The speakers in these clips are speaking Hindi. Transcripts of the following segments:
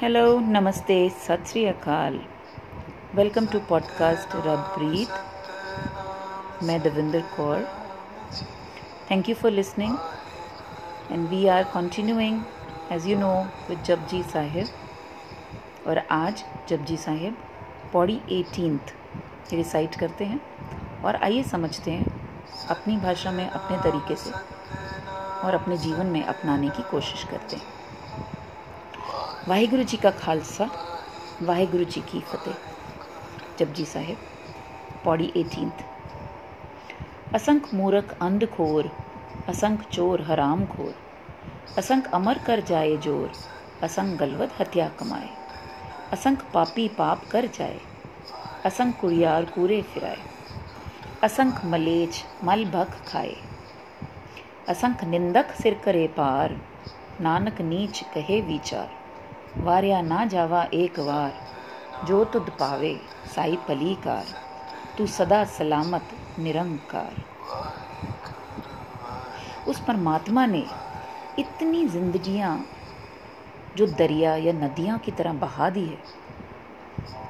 हेलो नमस्ते Sat Shri Akal welcome to podcast Rab breathe मैं Davinder Kaur thank you for listening and we are continuing as you know with Japji Sahib और आज जपजी साहिब पौड़ी एटीनथ रिसाइट करते हैं। और आइए समझते हैं अपनी भाषा में, अपने तरीके से और अपने जीवन में अपनाने की कोशिश करते हैं। वाहिगुरु जी का खालसा वाहिगुरु जी की फतेह। जपजी साहिब, पौड़ी एटीनथ असंख मूरख अंधखोर असंख चोर हराम खोर, असंख अमर कर जाए ज़ोर, असंख गलवत हत्या कमाए, असंख पापी पाप कर जाए, असंख कुड़ियार कूरे फिराए, असंख मलेच मल भख खाए, असंख निंदक सिर करे पार, नानक नीच कहे विचार। वारिया ना जावा एक वार जो तुद पावे साई पलीकार तू सदा सलामत निरंकार उस परमात्मा ने इतनी जिंदगियाँ जो दरिया या नदियाँ की तरह बहा दी है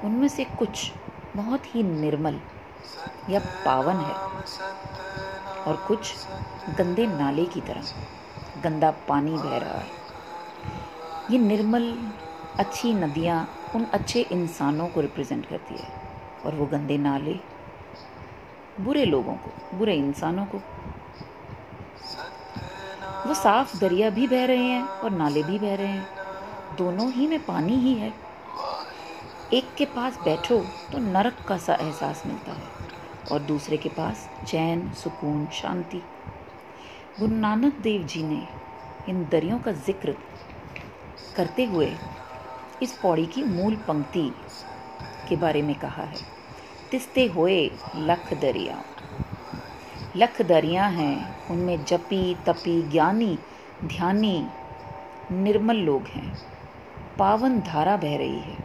उनमें से कुछ बहुत ही निर्मल या पावन है और कुछ गंदे नाले की तरह गंदा पानी बह रहा है ये निर्मल, अच्छी नदियाँ उन अच्छे इंसानों को रिप्रेजेंट करती है और वो गंदे नाले, बुरे लोगों को, बुरे इंसानों को। वो साफ़ दरिया भी बह रहे हैं और नाले भी बह रहे हैं। दोनों ही में पानी ही है। एक के पास बैठो तो नरक का सा एहसास मिलता है और दूसरे के पास चैन, सुकून, शांति। गुरु नानक देव जी ने इन दरियों का ज़िक्र करते हुए इस पौड़ी की मूल पंक्ति के बारे में कहा है। तिस्ते हुए लख दरिया। लख दरिया हैं, उनमें जपी, तपी, ज्ञानी, ध्यानी, निर्मल लोग हैं। पावन धारा बह रही है,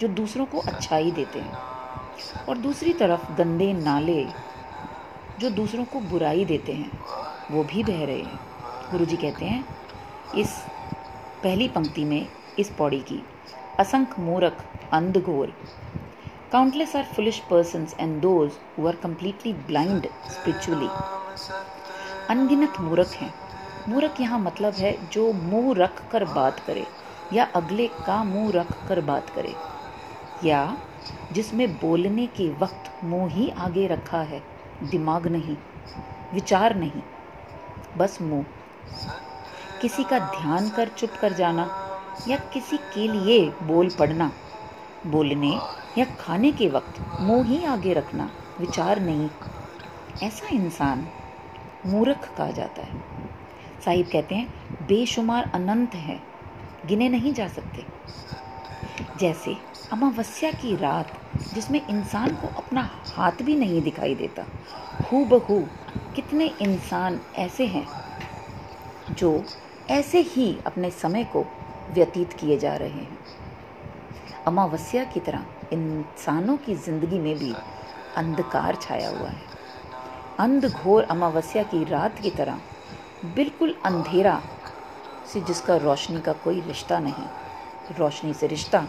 जो दूसरों को अच्छाई देते हैं। और दूसरी तरफ़ गंदे नाले, जो दूसरों को बुराई देते हैं, वो भी बह रहे हैं। गुरु जी कहते हैं, इस पहली पंक्ति में इस पौड़ी की। असंख मूरख अंधघोर countless are foolish person and those who are completely blind spiritually अनगिनत मूर्ख हैं। मूर्ख यहाँ मतलब है जो मुँह रख कर बात करे या अगले का मुँह रख कर बात करे। या जिसमें बोलने के वक्त मुँह ही आगे रखा है, दिमाग नहीं, विचार नहीं, बस मुँह। किसी का ध्यान कर चुप कर जाना या किसी के लिए बोल पड़ना बोलने या खाने के वक्त मुँह ही आगे रखना विचार नहीं। ऐसा इंसान मूर्ख कहा जाता है। साहिब कहते हैं, बेशुमार अनंत है, गिने नहीं जा सकते। जैसे अमावस्या की रात जिसमें इंसान को अपना हाथ भी नहीं दिखाई देता हु बहू कितने इंसान ऐसे हैं जो ऐसे ही अपने समय को व्यतीत किए जा रहे हैं। अमावस्या की तरह इंसानों की ज़िंदगी में भी अंधकार छाया हुआ है। अंध घोर अमावस्या की रात की तरह बिल्कुल अंधेरा से जिसका रोशनी का कोई रिश्ता नहीं, रोशनी से रिश्ता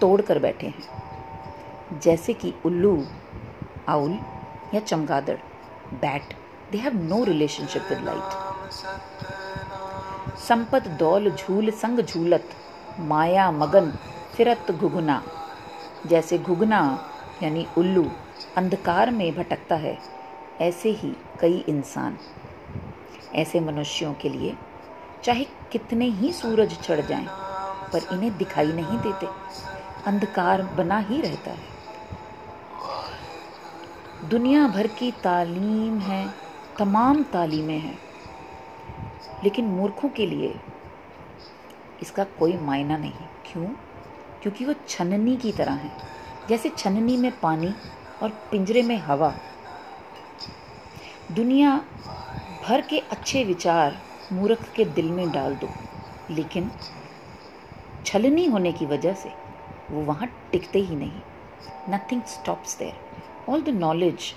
तोड़ कर बैठे हैं। जैसे कि उल्लू, आउल या चमगादड़, bat they have no relationship with light Sampat दौल झूल संग झूलत माया मगन फिरत घुघना। जैसे घुघना यानी उल्लू अंधकार में भटकता है ऐसे ही कई इंसान। ऐसे मनुष्यों के लिए चाहे कितने ही सूरज चढ़ जाएँ, पर इन्हें दिखाई नहीं देते। अंधकार बना ही रहता है। दुनिया भर की तालीम है तमाम तालीमें हैं। लेकिन मूर्खों के लिए इसका कोई मायना नहीं। क्यों? क्योंकि वो छननी की तरह है। जैसे छननी में पानी और पिंजरे में हवा। दुनिया भर के अच्छे विचार मूर्ख के दिल में डाल दो। लेकिन छलनी होने की वजह से वो वहाँ टिकते ही नहीं। Nothing stops there all the knowledge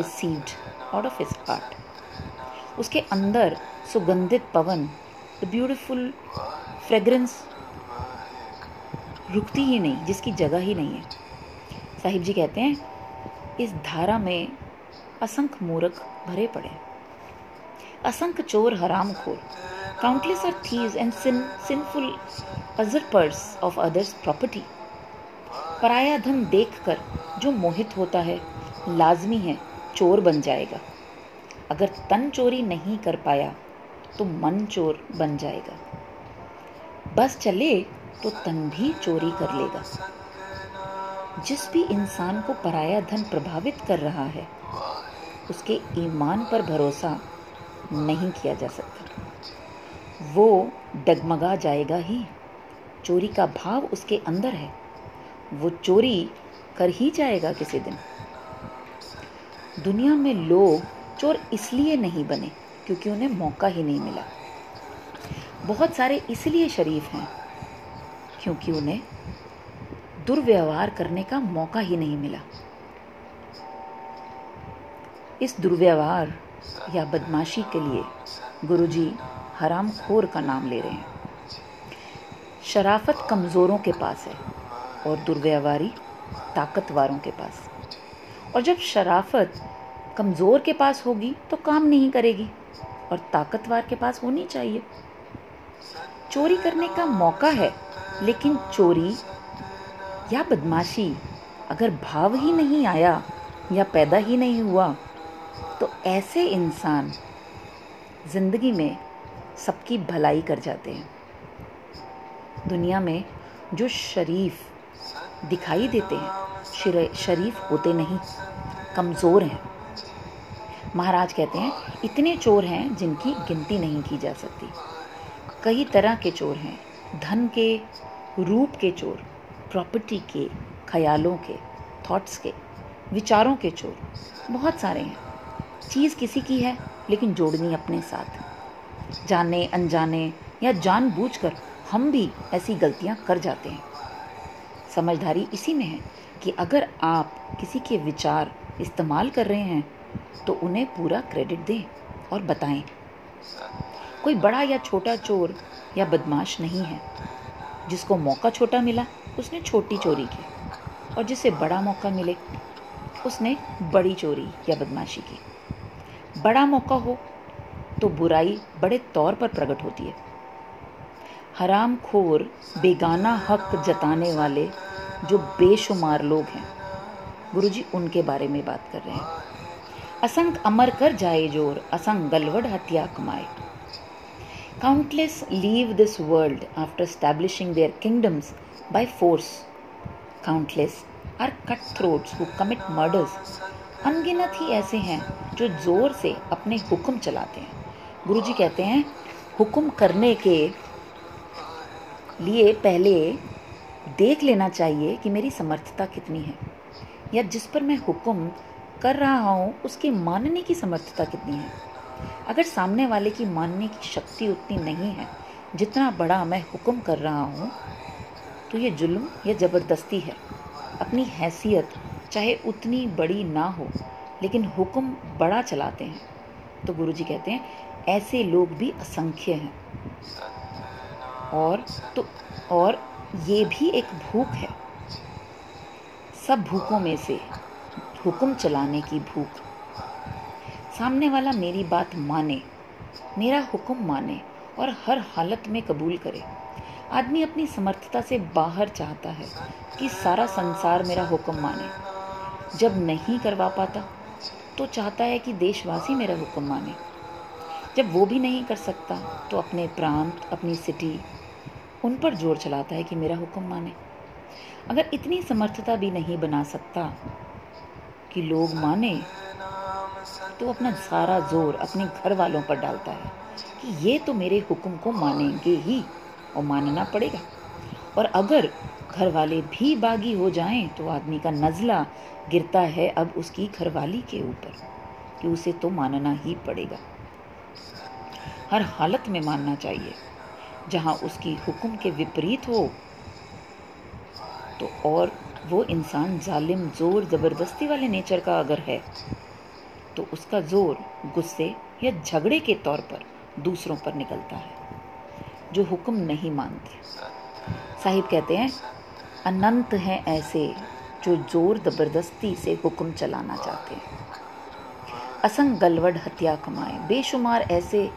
is sieved out of his heart उसके अंदर सुगंधित पवन द ब्यूटिफुल फ्रेग्रेंस रुकती ही नहीं, जिसकी जगह ही नहीं है। साहिब जी कहते हैं, इस धारा में असंख्य मूर्ख भरे पड़े असंख्य चोर, हराम खोर। Countless are thieves and sin sinful usurpers of others property पराया धन देखकर जो मोहित होता है, लाजमी है, चोर बन जाएगा। अगर तन चोरी नहीं कर पाया तो मन चोर बन जाएगा। बस चले तो तन भी चोरी कर लेगा। जिस भी इंसान को पराया धन प्रभावित कर रहा है, उसके ईमान पर भरोसा नहीं किया जा सकता। वो डगमगा जाएगा ही। चोरी का भाव उसके अंदर है। वो चोरी कर ही जाएगा किसी दिन। दुनिया में लोग चोर इसलिए नहीं बने क्योंकि उन्हें मौका ही नहीं मिला। बहुत सारे इसलिए शरीफ हैं, क्योंकि उन्हें दुर्व्यवहार करने का मौका ही नहीं मिला। इस दुर्व्यवहार या बदमाशी के लिए गुरुजी हराम खोर का नाम ले रहे हैं। शराफत कमज़ोरों के पास है और दुर्व्यवहारी ताकतवारों के पास। और जब शराफत कमज़ोर के पास होगी तो काम नहीं करेगी और ताकतवर के पास होनी चाहिए। चोरी करने का मौका है, लेकिन चोरी या बदमाशी अगर भाव ही नहीं आया या पैदा ही नहीं हुआ तो ऐसे इंसान ज़िंदगी में सबकी भलाई कर जाते हैं। दुनिया में जो शरीफ दिखाई देते हैं शरीफ होते नहीं, कमज़ोर हैं। महाराज कहते हैं, इतने चोर हैं जिनकी गिनती नहीं की जा सकती। कई तरह के चोर हैं, धन के, रूप के चोर प्रॉपर्टी के, ख्यालों के थॉट्स के, विचारों के चोर, बहुत सारे हैं। चीज़ किसी की है, लेकिन जोड़नी अपने साथ। जाने, अनजाने या जानबूझकर हम भी ऐसी गलतियाँ कर जाते हैं। समझदारी इसी में है कि अगर आप किसी के विचार इस्तेमाल कर रहे हैं तो उन्हें पूरा क्रेडिट दें और बताएँ। कोई बड़ा या छोटा चोर या बदमाश नहीं है। जिसको मौका छोटा मिला, उसने छोटी चोरी की। और जिसे बड़ा मौका मिले, उसने बड़ी चोरी या बदमाशी की। बड़ा मौका हो तो बुराई बड़े तौर पर प्रकट होती है। हराम खोर बेगाना हक जताने वाले, जो बेशुमार लोग हैं। गुरुजी, उनके बारे में बात कर रहे हैं। असंग अमर कर जाए ज़ोर, असंग गलवड हत्या कमाए। Leave this world after establishing their kingdoms by force countless are cut throats who commit murders अनगिनत ही ऐसे हैं जो ज़ोर से अपने हुक्म चलाते हैं। गुरुजी कहते हैं, हुक्म करने के लिए पहले देख लेना चाहिए कि मेरी समर्थता कितनी है। या जिस पर मैं हुक्म कर रहा हूँ, उसकी मानने की समर्थता कितनी है? अगर सामने वाले की मानने की शक्ति उतनी नहीं है, जितना बड़ा मैं हुक्म कर रहा हूँ तो ये जुल्म, या ज़बरदस्ती है। अपनी हैसियत, चाहे उतनी बड़ी ना हो, लेकिन हुक्म बड़ा चलाते हैं। तो गुरु जी कहते हैं, ऐसे लोग भी असंख्य हैं। और तो और ये भी एक भूख है। सब भूखों में से हुक्म चलाने की भूख। सामने वाला मेरी बात माने, मेरा हुक्म माने और हर हालत में कबूल करे। आदमी अपनी समर्थता से बाहर चाहता है कि सारा संसार मेरा हुक्म माने। जब नहीं करवा पाता तो चाहता है कि देशवासी मेरा हुक्म माने। जब वो भी नहीं कर सकता तो अपने प्रांत, अपनी सिटी, उन पर ज़ोर चलाता है कि मेरा हुक्म माने। अगर इतनी समर्थता भी नहीं बना सकता कि लोग माने तो अपना सारा ज़ोर अपने घर वालों पर डालता है कि ये तो मेरे हुक्म को मानेंगे ही और मानना पड़ेगा। और अगर घर वाले भी बागी हो जाएँ तो आदमी का नज़ला गिरता है अब उसकी घरवाली के ऊपर कि उसे तो मानना ही पड़ेगा। हर हालत में मानना चाहिए। जहाँ उसकी हुक्म के विपरीत हो तो और वो इंसान जालिम, ज़ोर, ज़बरदस्ती वाले नेचर का अगर है तो उसका ज़ोर गुस्से या झगड़े के तौर पर दूसरों पर निकलता है, जो हुक्म नहीं मानते। साहिब कहते हैं, अनंत हैं ऐसे जो ज़ोर, ज़बरदस्ती से हुक्म चलाना चाहते हैं। असंग गलवड हत्या कमाए। बेशुमार ऐसे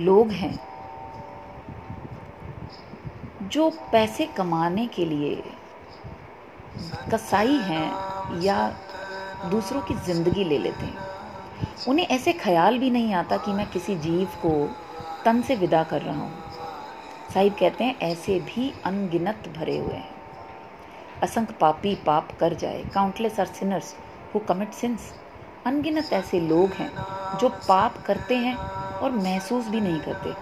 लोग हैं, जो पैसे कमाने के लिए कसाई हैं या दूसरों की ज़िंदगी ले लेते हैं। उन्हें ऐसे ख्याल भी नहीं आता कि मैं किसी जीव को तन से विदा कर रहा हूँ। साहिब कहते हैं, ऐसे भी अनगिनत भरे हुए हैं। असंख्य पापी पाप कर जाए। Countless are sinners who commit sins अनगिनत ऐसे लोग हैं जो पाप करते हैं और महसूस भी नहीं करते।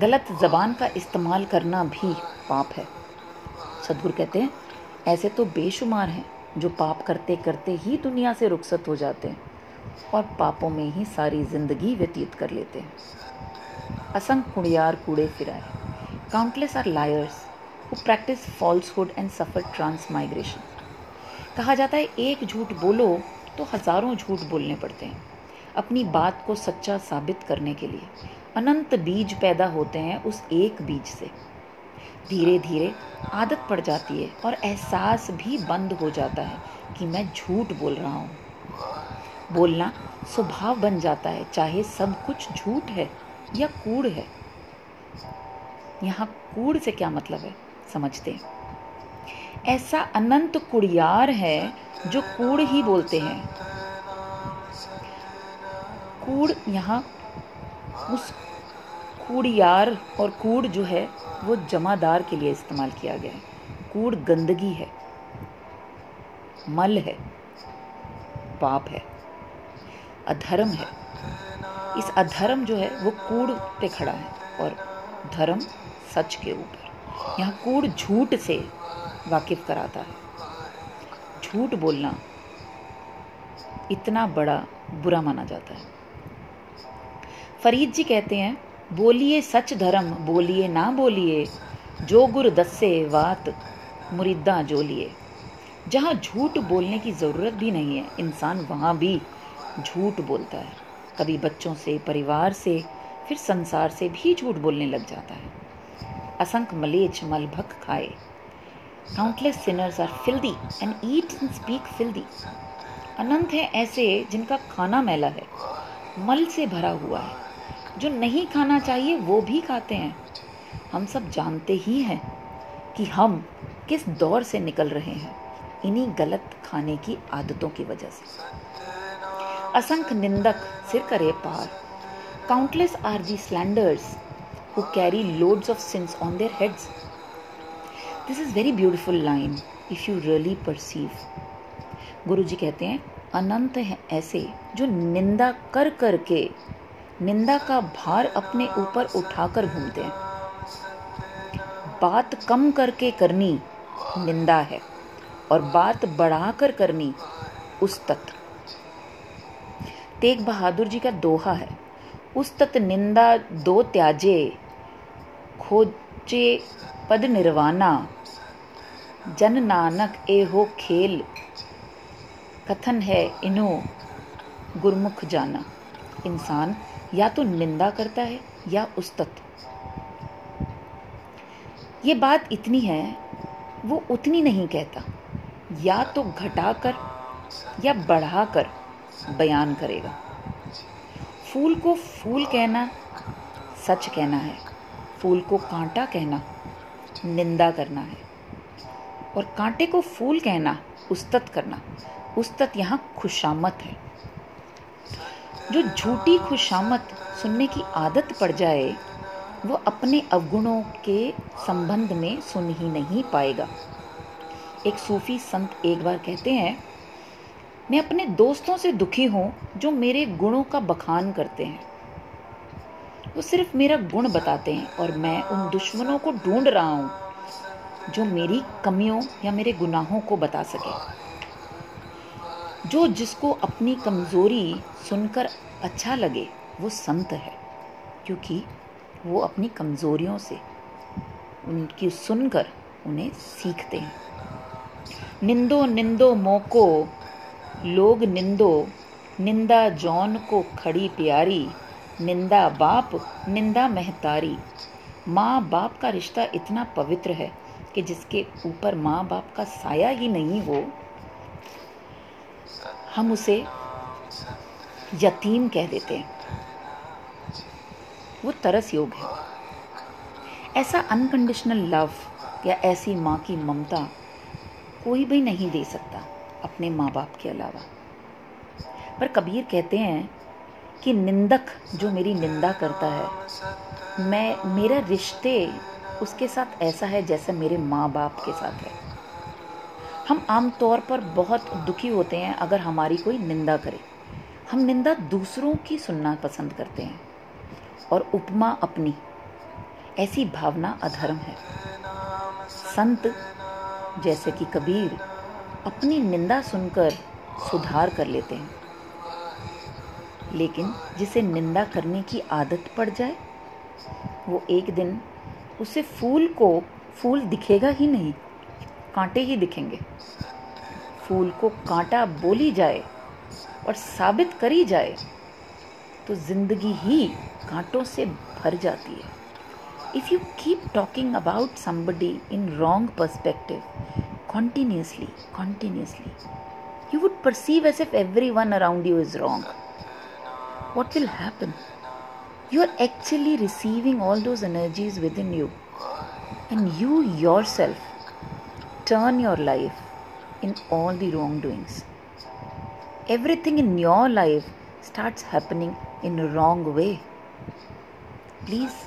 गलत जबान का इस्तेमाल करना भी पाप है। सदगुरु कहते हैं ऐसे तो बेशुमार हैं जो पाप करते करते ही दुनिया से रुखसत हो जाते हैं और पापों में ही सारी ज़िंदगी व्यतीत कर लेते हैं। असंख्य कुड़ियार कूड़े फिराए। Countless are liars who practise falsehood and suffer transmigration कहा जाता है, एक झूठ बोलो तो हज़ारों झूठ बोलने पड़ते हैं। अपनी बात को सच्चा साबित करने के लिए अनंत बीज पैदा होते हैं उस एक बीज से। धीरे धीरे आदत पड़ जाती है और एहसास भी बंद हो जाता है कि मैं झूठ बोल रहा हूँ। बोलना स्वभाव बन जाता है, चाहे सब कुछ झूठ है या कूड़ है। यहाँ कूड़ से क्या मतलब है, समझते हैं। ऐसा अनंत कुड़ियार है जो कूड़ ही बोलते हैं। कूड़ यहाँ उस कूड़ियार और कूड़ जो है, वो जमादार के लिए इस्तेमाल किया गया है। कूड़ गंदगी है, मल है, पाप है, अधर्म है। इस अधर्म जो है, वो कूड़ पे खड़ा है और धर्म सच के ऊपर। यहाँ कूड़ झूठ से वाकिफ कराता है। झूठ बोलना इतना बड़ा बुरा माना जाता है। फरीद जी कहते हैं बोलिए सच धर्म, बोलिए ना बोलिए। जो गुर दस्से वात मुरीदा जो लिए जहाँ झूठ बोलने की ज़रूरत भी नहीं है, इंसान वहाँ भी झूठ बोलता है। कभी बच्चों से, परिवार से, फिर संसार से भी झूठ बोलने लग जाता है। असंख्य मलेच मलभक खाए। Countless sinners are filthy and eat and speak filthy अनंत है ऐसे जिनका खाना मैला है, मल से भरा हुआ है। जो नहीं खाना चाहिए, वो भी खाते हैं। हम सब जानते ही हैं कि हम किस दौर से निकल रहे हैं, इन्हीं गलत खाने की आदतों की वजह से। असंख्य निंदक सिर करे पार। Countless are the slanders who carry loads of sins on their heads this is very beautiful line if you really perceive Guru ji कहते हैं, अनंत हैं ऐसे जो निंदा कर कर के निंदा का भार अपने ऊपर उठाकर घूमते हैं। बात कम करके करनी निंदा है, और बात बढ़ाकर करनी उस तत् तेग बहादुर जी का दोहा है उस तत् निंदा दो त्याजे, खोजे पद निर्वाणा। जन नानक ए हो खेल, कथन है इन्हों गुरमुख जाना। इंसान या तो निंदा करता है या उस तत्व। ये बात इतनी है, वो उतनी नहीं कहता। या तो घटाकर या बढ़ाकर बयान करेगा। फूल को फूल कहना सच कहना है, फूल को कांटा कहना निंदा करना है। और कांटे को फूल कहना उस्तत करना उस्तत यहाँ खुशामत है। जो झूठी खुशामत सुनने की आदत पड़ जाए, वो अपने अवगुणों के संबंध में सुन ही नहीं पाएगा। एक सूफी संत एक बार कहते हैं, मैं अपने दोस्तों से दुखी हूँ जो मेरे गुणों का बखान करते हैं। वो सिर्फ़ मेरा गुण बताते हैं और मैं उन दुश्मनों को ढूंढ रहा हूँ जो मेरी कमियों या मेरे गुनाहों को बता सके। जो जिसको अपनी कमज़ोरी सुनकर अच्छा लगे, वो संत है। क्योंकि वो अपनी कमज़ोरियों से उनकी सुनकर उन्हें सीखते हैं। निंदो निंदो मोको, लोग निंदो, निंदा जौन को खड़ी प्यारी, निंदा बाप, निंदा महतारी। माँ बाप का रिश्ता इतना पवित्र है कि जिसके ऊपर माँ बाप का साया ही नहीं हो हम उसे यतीम कह देते हैं। वो तरस योग है। ऐसा अनकंडीशनल लव या ऐसी माँ की ममता कोई भी नहीं दे सकता अपने माँ बाप के अलावा। पर कबीर कहते हैं कि निंदक जो मेरी निंदा करता है, मैं, मेरा रिश्ते उसके साथ ऐसा है जैसा मेरे माँ बाप के साथ है। हम आमतौर पर बहुत दुखी होते हैं अगर हमारी कोई निंदा करे। हम निंदा दूसरों की सुनना पसंद करते हैं। और उपमा अपनी, ऐसी भावना अधर्म है। संत जैसे कि कबीर अपनी निंदा सुनकर सुधार कर लेते हैं। लेकिन जिसे निंदा करने की आदत पड़ जाए, वो एक दिन उसे फूल को, फूल दिखेगा ही नहीं। कांटे ही दिखेंगे फूल को कांटा बोली जाए और साबित करी जाए तो ज़िंदगी ही कांटों से भर जाती है if you keep talking about somebody in wrong perspective continuously continuously you would perceive as if everyone around you is wrong what will happen? You are actually receiving all those energies within you. And you yourself turn your life in all the wrongdoings. Everything in your life starts happening in a wrong way. Please.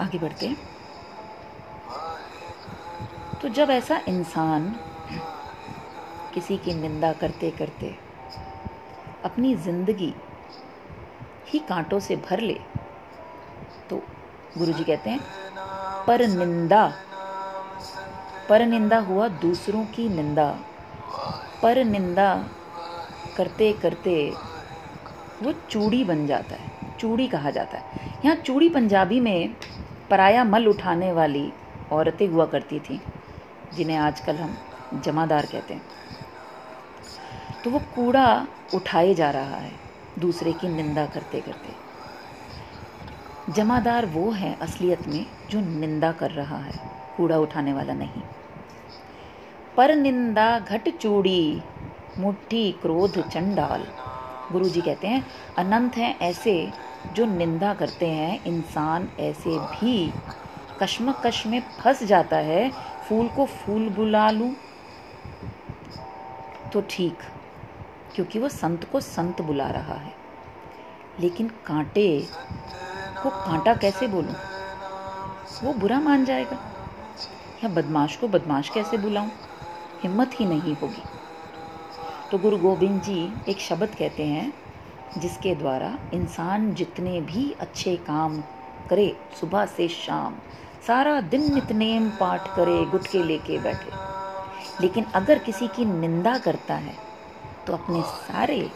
आगे बढ़ते हैं तो जब ऐसा इंसान किसी की निंदा करते करते अपनी ज़िंदगी ही कांटों से भर ले तो गुरुजी कहते हैं पर निंदा। पर निंदा हुआ दूसरों की निंदा। पर निंदा करते करते वो चूड़ी बन जाता है, चूड़ी कहा जाता है। यहाँ चूड़ी पंजाबी में पराया मल उठाने वाली औरतें हुआ करती थी, जिन्हें आजकल हम जमादार कहते हैं। तो वो कूड़ा उठाए जा रहा है, दूसरे की निंदा करते करते जमादार वो है असलियत में जो निंदा कर रहा है, कूड़ा उठाने वाला नहीं। पर निंदा घट चूड़ी, मुट्ठी, क्रोध, चंडाल गुरु जी कहते हैं, अनंत हैं ऐसे जो निंदा करते हैं, इंसान ऐसे भी कश्मकश में फंस जाता है, फूल को फूल बुला लूँ। तो ठीक, क्योंकि वो संत को संत बुला रहा है। लेकिन कांटे को कांटा कैसे बोलूँ? वो बुरा मान जाएगा। या बदमाश को बदमाश कैसे बुलाऊं? हिम्मत ही नहीं होगी। तो गुरु गोविंद जी एक शब्द कहते हैं, जिसके द्वारा इंसान जितने भी अच्छे काम करे, सुबह से शाम, सारा दिन नितनेम पाठ करे, गुटके लेके बैठे। लेकिन अगर किसी की निंदा करता है तो अपने सारे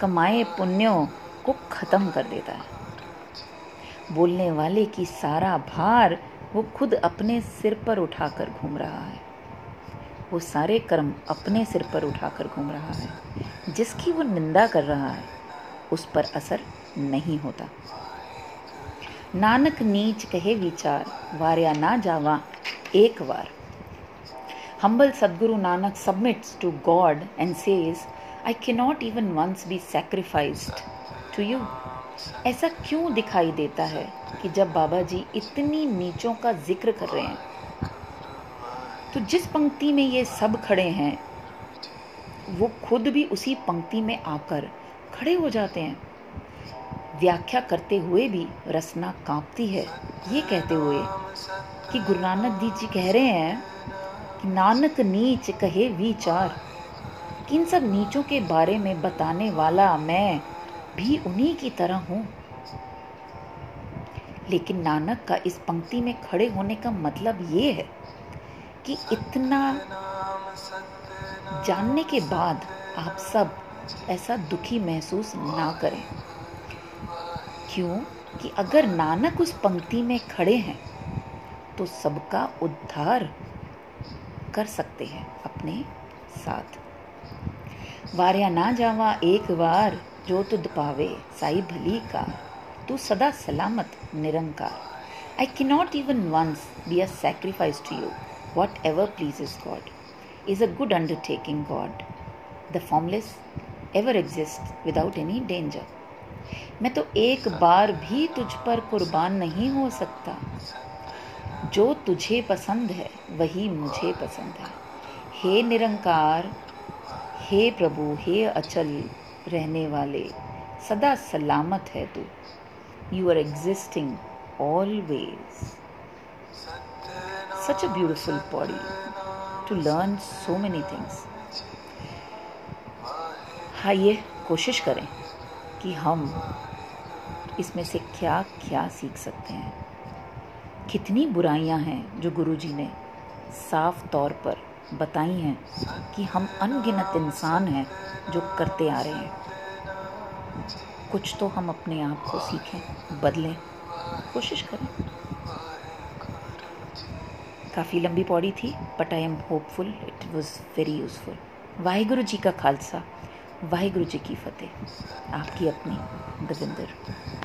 कमाए पुण्यों को ख़त्म कर देता है। बोलने वाले की सारा भार वो खुद अपने सिर पर उठाकर घूम रहा है। वो सारे कर्म अपने सिर पर उठाकर घूम रहा है। जिसकी वो निंदा कर रहा है उस पर असर नहीं होता। नानक नीच कहे विचार वार्या ना जावा एक बार humble Sadguru Nanak submits to God and says, I can not even once be sacrificed to you ऐसा क्यों दिखाई देता है कि जब बाबा जी इतनी नीचों का ज़िक्र कर रहे हैं तो जिस पंक्ति में ये सब खड़े हैं, वो खुद भी उसी पंक्ति में आकर खड़े हो जाते हैं। व्याख्या करते हुए भी रसना कांपती है। ये कहते हुए कि गुरु नानक दी जी कह रहे हैं कि नानक नीच कहे विचार। इन सब नीचों के बारे में बताने वाला मैं भी उन्हीं की तरह हूँ। लेकिन नानक का इस पंक्ति में खड़े होने का मतलब ये है कि इतना जानने के बाद आप सब ऐसा दुखी महसूस ना करें। क्यों? कि अगर नानक उस पंक्ति में खड़े हैं तो सबका उद्धार कर सकते हैं अपने साथ। वारिया ना जावा एक बार जो तुद पावे साई भली का तू सदा सलामत निरंकार I cannot even once be a sacrifice to you. Whatever pleases God is a good undertaking, God. The formless ever exists without any danger. मैं तो एक बार भी तुझ पर कुर्बान नहीं हो सकता जो तुझे पसंद है वही मुझे पसंद है हे निरंकार हे प्रभु हे अचल रहने वाले, सदा सलामत है तू। You are existing always such a beautiful body to learn so many things आइए कोशिश करें कि हम इसमें से क्या क्या सीख सकते हैं। कितनी बुराइयाँ हैं जो गुरुजी ने साफ़ तौर पर बताई हैं कि हम अनगिनत इंसान हैं जो करते आ रहे हैं। कुछ तो हम अपने आप को सीखें, बदलें। कोशिश करें। काफ़ी लंबी पौड़ी थी but I am hopeful it was very useful Waheguru ji का खालसा, वाहिगुरु जी की फतेह। आपकी अपनी दविंदर